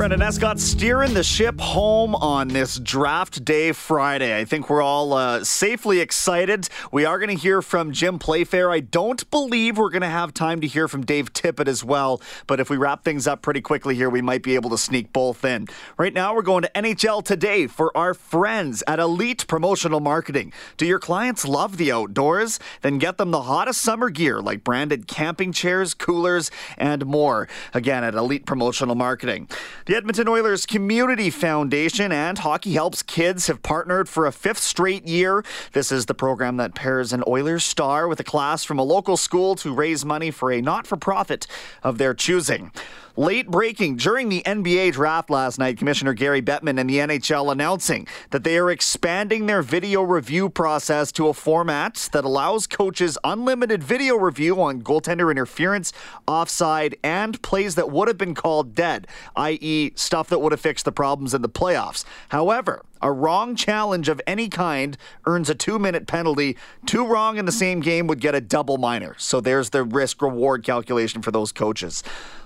Brendan Escott steering the ship home on this draft day Friday. I think we're all uh, safely excited. We are going to hear from Jim Playfair. I don't believe we're going to have time to hear from Dave Tippett as well, but if we wrap things up pretty quickly here, we might be able to sneak both in. Right now, we're going to NHL today for our friends at Elite Promotional Marketing. Do your clients love the outdoors? Then get them the hottest summer gear like branded camping chairs, coolers, and more. Again, at Elite Promotional Marketing. The Edmonton Oilers Community Foundation and Hockey Helps Kids have partnered for a fifth straight year. This is the program that pairs an Oilers star with a class from a local school to raise money for a not for profit of their choosing. Late breaking during the NBA draft last night, Commissioner Gary Bettman and the NHL announcing that they are expanding their video review process to a format that allows coaches unlimited video review on goaltender interference, offside, and plays that would have been called dead, i.e., stuff that would have fixed the problems in the playoffs. However, a wrong challenge of any kind earns a two minute penalty. Two wrong in the same game would get a double minor. So there's the risk reward calculation for those coaches.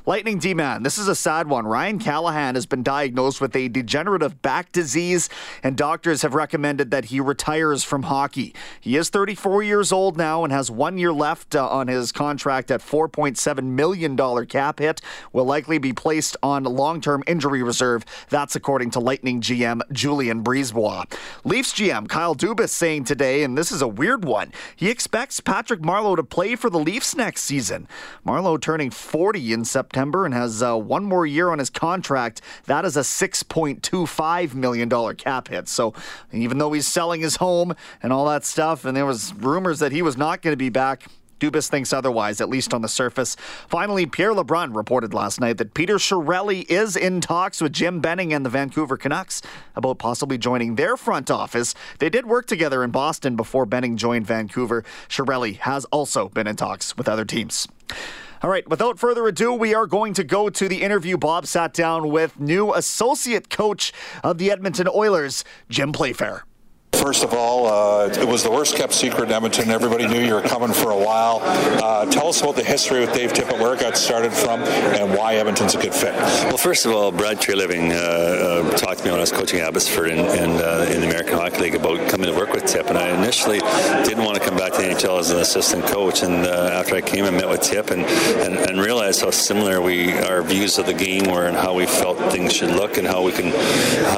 Lightning D man, this is a sad one. Ryan Callahan has been diagnosed with a degenerative back disease, and doctors have recommended that he retires from hockey. He is 34 years old now and has one year left uh, on his contract at $4.7 million cap hit. Will likely be placed on long term injury reserve. That's according to Lightning GM Julien Brisebois. Leafs GM Kyle Dubas saying today, and this is a weird one, he expects Patrick Marleau to play for the Leafs next season. Marleau turning 40 in September. September and has uh, one more year on his contract. That is a $6.25 million cap hit. So even though he's selling his home and all that stuff, and there was rumors that he was not going to be back, Dubas thinks otherwise, at least on the surface. Finally, Pierre LeBrun reported last night that Peter Chiarelli is in talks with Jim Benning and the Vancouver Canucks about possibly joining their front office. They did work together in Boston before Benning joined Vancouver. Chiarelli has also been in talks with other teams. All right, without further ado, we are going to go to the interview Bob sat down with new associate coach of the Edmonton Oilers, Jim Playfair. First of all, uh, it was the worst kept secret in Edmonton. Everybody knew you were coming for a while. Uh, tell us about the history with Dave Tippett, where it got started from, and why Edmonton's a good fit. Well, first of all, Brad Treliving uh, uh, talked to me when I was coaching Abbotsford in, in, uh, in, the American Hockey League about coming to work with Tip, and I initially didn't want to come back to the NHL as an assistant coach. And uh, after I came and met with Tip and, and, and, realized how similar we our views of the game were and how we felt things should look and how we can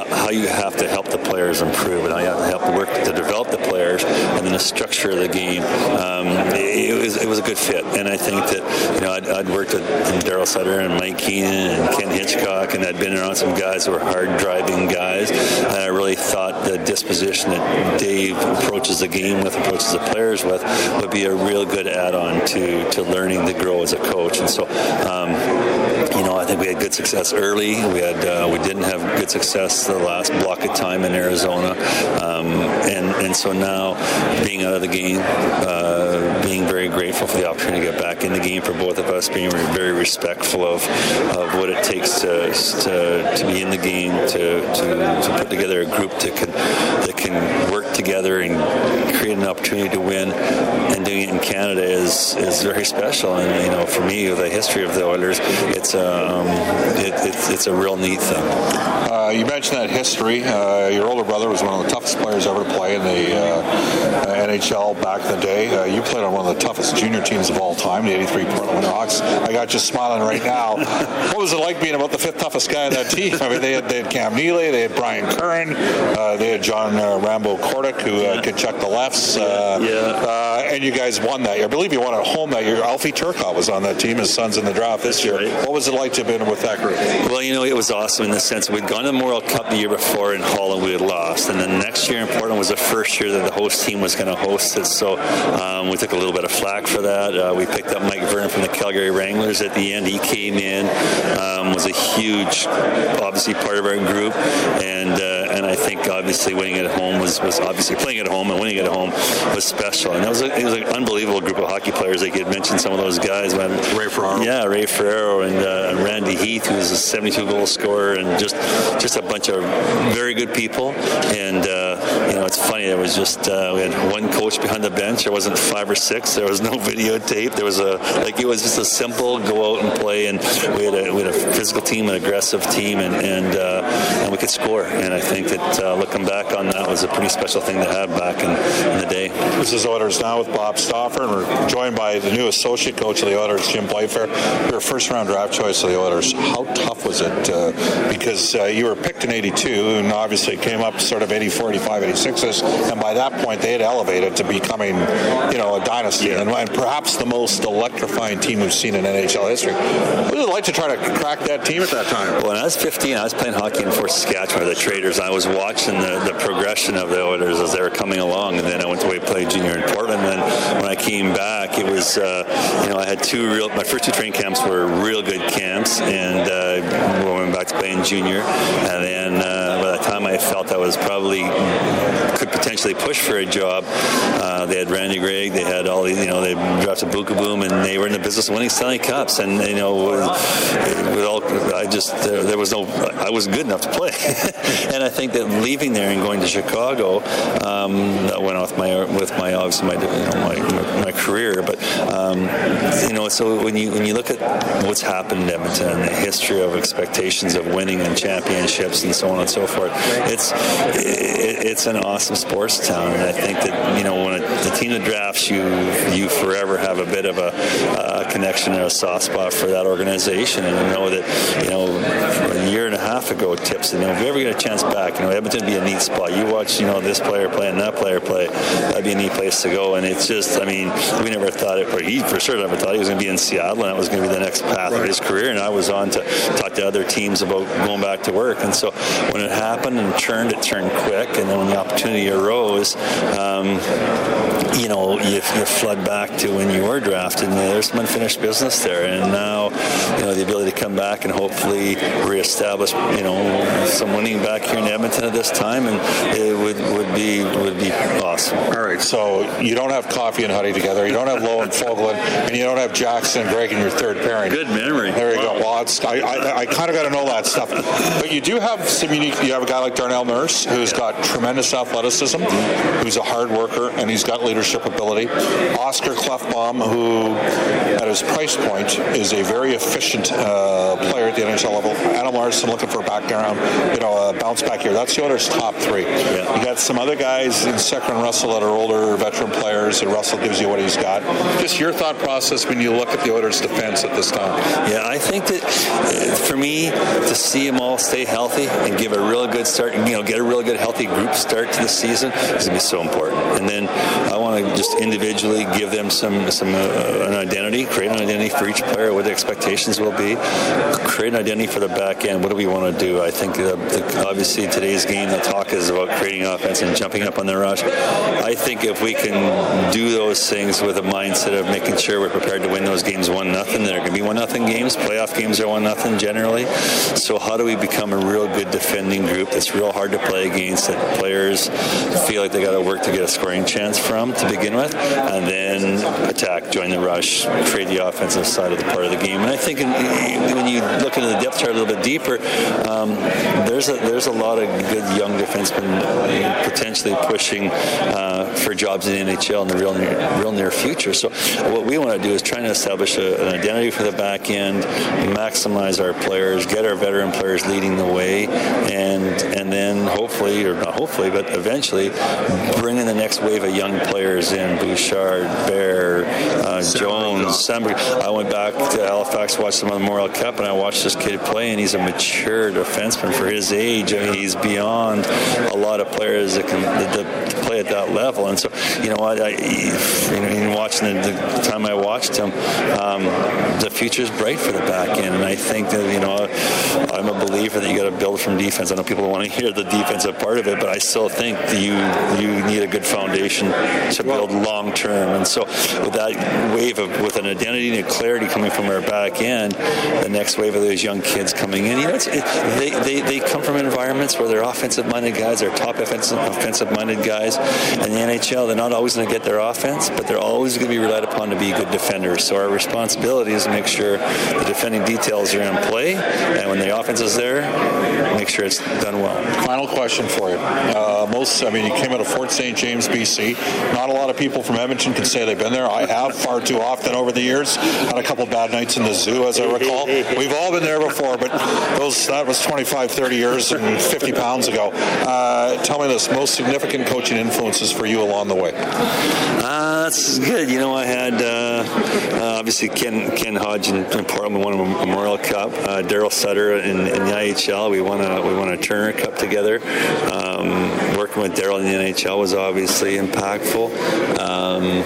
how you have to help the players improve and how you have to help work to develop the players and then the structure of the game. Um, it, was it was a good fit, and I think that you know I'd, I'd worked with Daryl Sutter and Mike Keenan and Ken Hitchcock, and I'd been around some guys who were hard driving guys, and I really thought the disposition that Dave approaches the game with, approaches the players with, would be a real good add-on to to learning to grow as a coach, and so. Um, you know, I think we had good success early. We had uh, we didn't have good success the last block of time in Arizona, um, and and so now being out of the game, uh, being very grateful for the opportunity to get back in the game for both of us, being very respectful of, of what it takes to, to, to be in the game, to, to, to put together a group that can that can work together and create an opportunity to win, and doing it in Canada is is very special. And you know, for me, the history of the Oilers, it's um, it, it's, it's a real neat thing. Uh, you mentioned that history. Uh, your older brother was one of the toughest players ever to play in the uh, NHL back in the day. Uh, you played on one of the toughest junior teams of all time, the '83 Portland Winterhawks. I got you smiling right now. what was it like being about the fifth toughest guy on that team? I mean, they had, they had Cam Neely, they had Brian Curran, uh, they had John Rambo Kordic, who yeah. could check the lefts. yeah. and you guys won that year. I believe you won at home that year. Alfie Turcotte was on that team. His son's in the draft this year. Right. What was it like to have been with that group? Well, you know, it was awesome in the sense we'd gone to World Cup the year before in Holland, we had lost, and then next year in Portland was the first year that the host team was going to host it. So um, we took a little bit of flack for that. Uh, we picked up Mike Vernon from the Calgary Wranglers at the end. He came in, um, was a huge, obviously part of our group, and uh, and I think obviously winning at home was, was obviously playing at home and winning at home was special. And it was a, it was an unbelievable group of hockey players. Like you had mentioned some of those guys. When, Ray Ferraro. Yeah, Ray Ferraro and uh, Randy Heath, who was a 72 goal scorer, and just just a bunch of very good people. And uh, you know, it's funny. There was just uh, we had one coach behind the bench. There wasn't five or six. There was no videotape. There was a like it was just a simple go out and play. And we had a we had a physical team, an aggressive team, and and, uh, and we could score. And I think that uh, looking back on that was a pretty special thing to have back in, in the day. This is Oilers now with Bob Stauffer, and we're joined by the new associate coach of the Oilers, Jim Playfair. You're a first round draft choice of the Oilers. How tough was it? Uh, because uh, you were picked in 82 and obviously came up sort of 84, 85, 86, and by that point they had elevated to becoming, you know, a dynasty yeah. and, and, perhaps the most electrifying team we've seen in NHL history. What would it like to try to crack that team at that time? Well, when I was 15, I was playing hockey in Fort Saskatchewan the Traders. I was watching the, the progression of the Oilers as they were coming along, and then I went to play junior in Portland. And then when I came back, it was, uh, you know, I had two real, my first two training camps were real good camps, and uh, we went back to playing junior, and then uh, by the time I felt I was probably could potentially push for a job, uh, they had Randy Gregg, they had all these, you know, they drafted Boom, and they were in the business of winning Stanley Cups, and you know, with, with all, I just there, there, was no, I wasn't good enough to play, and I think that leaving there and going to Chicago, um, that went off my with my obviously my you know, my, my career, but um, you know, so when you when you look at what's happened in Edmonton and the history of expectations of winning and championships and so on and so forth. It's it, it's an awesome sports town, and I think that you know when it, the team that drafts you, you forever have a bit of a, a connection or a soft spot for that organization, and know that you know a year and a half ago, tips. You know, if we ever get a chance back, you know, Edmonton would be a neat spot. You watch, you know, this player play and that player play, that'd be a neat place to go. And it's just, I mean, we never thought it, but he for sure never thought he was going to be in Seattle, and that was going to be the next path right. of his career. And I was on to talk to other teams about going back to work. And so when it happened and churned, it turned quick. And then when the opportunity arose, um, you know, you, you flood back to when you were drafted. And there's some unfinished business there. And now, you know, the ability to come back and hopefully reestablish, you know, some winning back here in Edmonton at this time, and it would, would be would be awesome. All right, so you don't have Coffee and Huddy together. You don't have Lowe and Fogolin, and you don't have Jackson and Gregg in your third pairing. Good memory. There you wow. go. Well, it's, I, I, I kind of got to know that stuff. But you do have some unique. You have a guy like Darnell Nurse who's got tremendous athleticism, who's a hard worker, and he's got leadership ability. Oscar Klefbom, who at his price point is a very efficient uh, player at the NHL level. Adam Larsson looking for a background, you know, a bounce back here. That's the Oilers' top three. Yeah. You got some other guys in Sekera and Russell that are older veteran players, and Russell gives you what he's got. Just your thought process when you look at the Oilers' defense at this time. Yeah, I think that uh, for me to see them all stay healthy and give a real good start, you know, get a real good healthy group start to the season is going to be so important. And then I to just individually give them some some uh, an identity, create an identity for each player, what the expectations will be, create an identity for the back end. What do we want to do? I think uh, the, obviously today's game, the talk is about creating offense and jumping up on the rush. I think if we can do those things with a mindset of making sure we're prepared to win those games one nothing, they're going to be one nothing games. Playoff games are one nothing generally. So how do we become a real good defending group that's real hard to play against? That players feel like they got to work to get a scoring chance from to begin with, and then attack, join the rush, create the offensive side of the part of the game. And I think in, when you look into the depth chart a little bit deeper, um, there's a there's a lot of good young defensemen potentially pushing uh, for jobs in the NHL in the real near, real near future. So what we want to do is try to establish a, an identity for the back end, maximize our players, get our veteran players leading the way, and and then hopefully, or not hopefully, but eventually, bring in the next wave of young players in Bouchard, Bear, uh, Jones, Sembry. I went back to Halifax, watched some of the Memorial Cup, and I watched this kid play, and he's a mature defenseman for his age. I mean, he's beyond a lot of players that can that, that play at that level. And so, you know, I, I you know, in watching the, the, time I watched him, um, the future is bright for the back end, and I think that you know, I'm a believer that you got to build from defense. I know people want to hear the defensive part of it, but I still think you you need a good foundation to build long term. And so, with that wave of with an identity and a clarity coming from our back end, the next wave of those young kids coming in, you know, it, they, they they come from environments where they're offensive minded guys, they're top offensive offensive minded guys. In the NHL, they're not always going to get their offense, but they're always going to be relied upon to be good defenders. So our responsibility is to make sure the defending details are in play, and when the offense is there, make sure it's done well. Final question for you. Uh, most, I mean, you came out of Fort St. James, BC. Not a lot of people from Edmonton can say they've been there. I have far too often over the years. Had a couple bad nights in the zoo, as I recall. We've all been there before, but those that was 25, 30 years and 50 pounds ago. Uh, tell me this: most significant coaching influences for you along the way? Uh, that's good. You know, I had uh, uh, obviously Ken Ken Hodge in, in Portland. We won a Memorial Cup. Uh, Daryl Sutter in, in, the IHL. We won a we won a Turner Cup together. Um, working with Daryl in the NHL was obviously impactful. Um,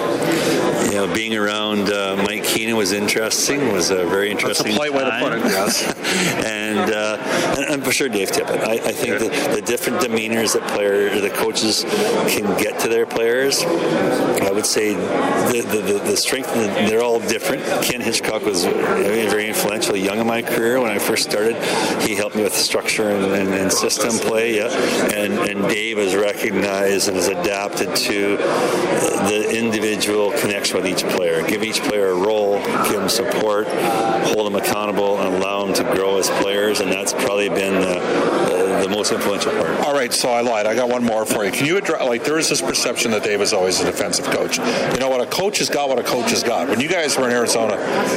you know, being around uh, Mike Keenan was interesting. Was a very interesting. That's a polite way to put it. Yes. and, uh, and, and for sure, Dave Tippett. I, I think that the different demeanors that player the coaches can get to their players. I would say the the, the, the strength they're all different. Ken Hitchcock was very, very influential young in my career when I first started. He helped me with structure and, and, and system play. Yeah, and and Dave has recognized and has adapted to the individual connection with each player. Give each player a role, give them support, hold them accountable, and allow them to grow as players. And that's probably been the, the, most influential part. All right, so I lied. I got one more for you. Can you address like there is this perception that Dave is always a defensive coach. You know what? A coach has got what a coach has got. When you guys were in Arizona,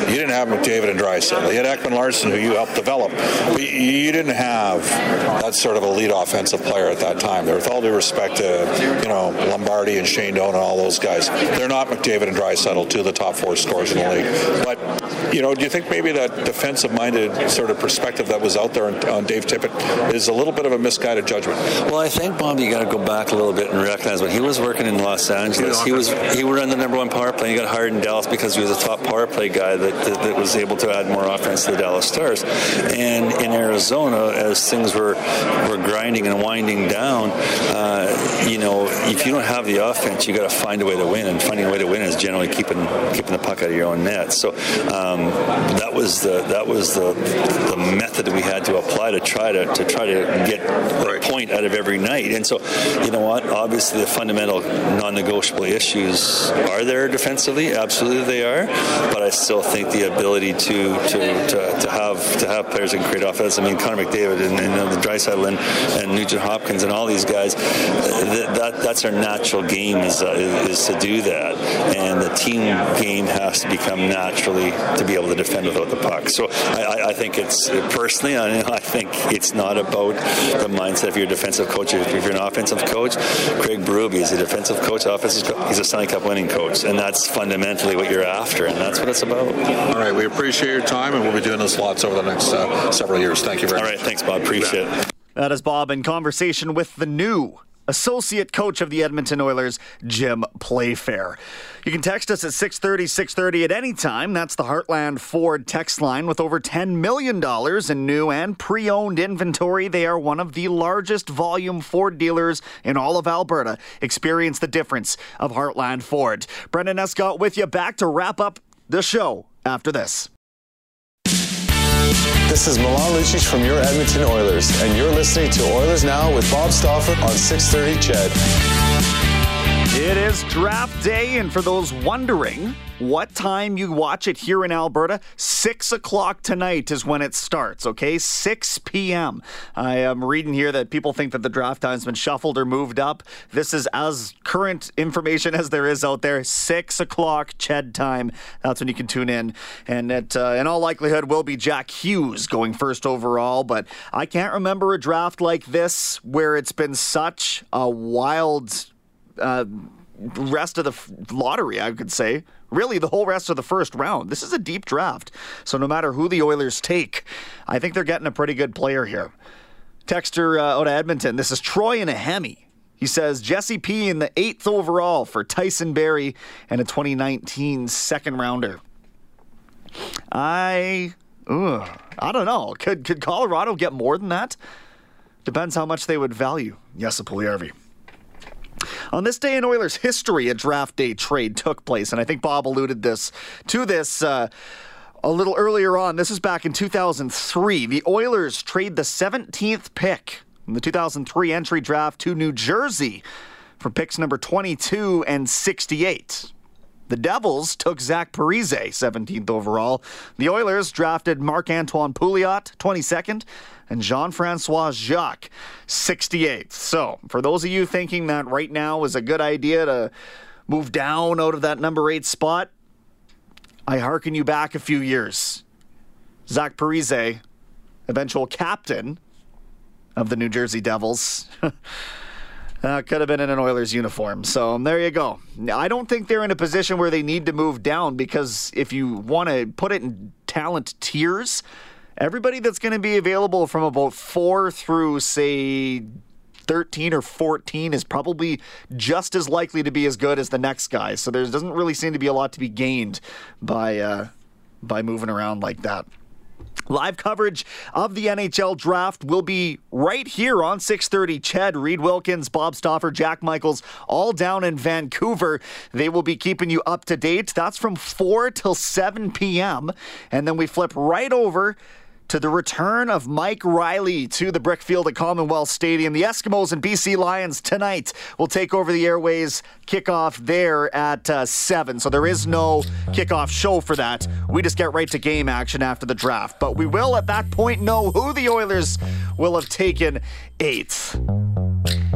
you didn't have McDavid and Draisaitl. You had Ekman Larsson, who you helped develop. But you didn't have that sort of elite offensive player at that time. There, with all due respect to you know Lombardi and Shane Doan and all those guys, they're not McDavid and Draisaitl, two of the top four scorers in the league. But you know, do you think maybe that defensive-minded sort of perspective that was out there on, on Dave Tippett is a little bit of a misguided judgment? Well, I think Bob, you got to go back a little bit and recognize when he was working in Los Angeles, he was he ran the number one power play. He got hired in Dallas because he was a top power play guy that, that, that was able to add more offense to the Dallas Stars. And in Arizona, as things were were grinding and winding down, uh, you know, if you don't have the offense, you got to find a way to win. And finding a way to win is generally keeping keeping the puck out of your own net. So um, that was the that was the the method that we had to apply to try to to try to get a point out of every night. And so, you know what? Obviously, the fundamental non-negotiable issues are there defensively. Absolutely, they are. I still think the ability to to, to, to have to have players that can create offense. I mean, Connor McDavid and, and the Draisaitl and, and Nugent Hopkins and all these guys. That, that that's our natural game is, uh, is to do that, and the team game has to become naturally to be able to defend without the puck. So I, I think it's personally, I, I think it's not about the mindset of your defensive coach. If you're an offensive coach, Craig Berube is a defensive coach, offensive. He's a Stanley Cup winning coach, and that's fundamentally what you're after, and that's what it's about. All right, we appreciate your time, and we'll be doing this lots over the next uh, several years. Thank you very All much. All right, thanks, Bob. Appreciate it. That is Bob in conversation with the new associate coach of the Edmonton Oilers, Jim Playfair. You can text us at 630, 630 at any time. That's the Heartland Ford text line with over $10 million in new and pre-owned inventory. They are one of the largest volume Ford dealers in all of Alberta. Experience the difference of Heartland Ford. Brendan Escott with you back to wrap up the show after this. This is Milan Lucic from your Edmonton Oilers, and you're listening to Oilers Now with Bob Stauffer on 630 CHED. It is draft day, and for those wondering what time you watch it here in Alberta, 6 o'clock tonight is when it starts, okay? 6 p.m. I am reading here that people think that the draft time's been shuffled or moved up. This is as current information as there is out there. 6 o'clock CHED time. That's when you can tune in. And it, uh, in all likelihood, will be Jack Hughes going first overall, but I can't remember a draft like this where it's been such a wild uh, rest of the lottery, I could say. Really, the whole rest of the first round. This is a deep draft. So no matter who the Oilers take, I think they're getting a pretty good player here. Texter uh, out of Edmonton. This is Troy and a Hemi. He says Jesse P in the eighth overall for Tyson Barrie and a 2019 second rounder. I, ugh, I don't know. Could could Colorado get more than that? Depends how much they would value Jesse Puljujarvi. On this day in Oilers history, a draft day trade took place, and I think Bob alluded this to this. Uh, a little earlier on, this is back in 2003. The Oilers trade the 17th pick in the 2003 entry draft to New Jersey for picks number 22 and 68. The Devils took Zach Parise, 17th overall. The Oilers drafted Marc Antoine Pouliot, 22nd, and Jean Francois Jacques, 68th. So, for those of you thinking that right now is a good idea to move down out of that number eight spot, I hearken you back a few years. Zach Parise, eventual captain of the New Jersey Devils. Uh, could have been in an Oilers uniform. So um, there you go. I don't think they're in a position where they need to move down because if you want to put it in talent tiers, everybody that's going to be available from about four through, say, 13 or 14 is probably just as likely to be as good as the next guy. So there doesn't really seem to be a lot to be gained by uh, by moving around like that. Live coverage of the NHL draft will be right here on 6:30. CHED, Reid Wilkins, Bob Stauffer, Jack Michaels, all down in Vancouver. They will be keeping you up to date. That's from 4 till 7 p.m. And then we flip right over to the return of Mike Riley to the Brickfield at Commonwealth Stadium. The Eskimos and BC Lions tonight will take over the airways. Kickoff there at uh, 7. So there is no kickoff show for that. We just get right to game action after the draft. But we will at that point know who the Oilers will have taken eighth.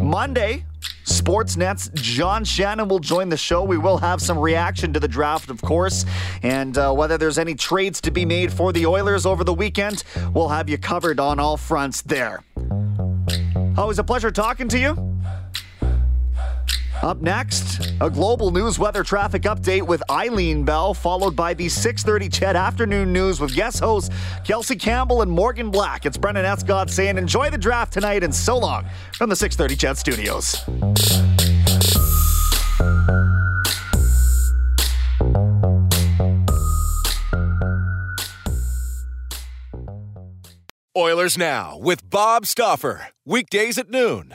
Monday, Sportsnet's John Shannon will join the show. We will have some reaction to the draft, of course, and uh, whether there's any trades to be made for the Oilers over the weekend, we'll have you covered on all fronts there. Always a pleasure talking to you. Up next, a global news weather traffic update with Eileen Bell, followed by the 6:30 CHED afternoon news with guest hosts Kelsey Campbell and Morgan Black. It's Brendan Escott saying enjoy the draft tonight and so long from the 6:30 CHED studios. Oilers Now with Bob Stauffer. Weekdays at noon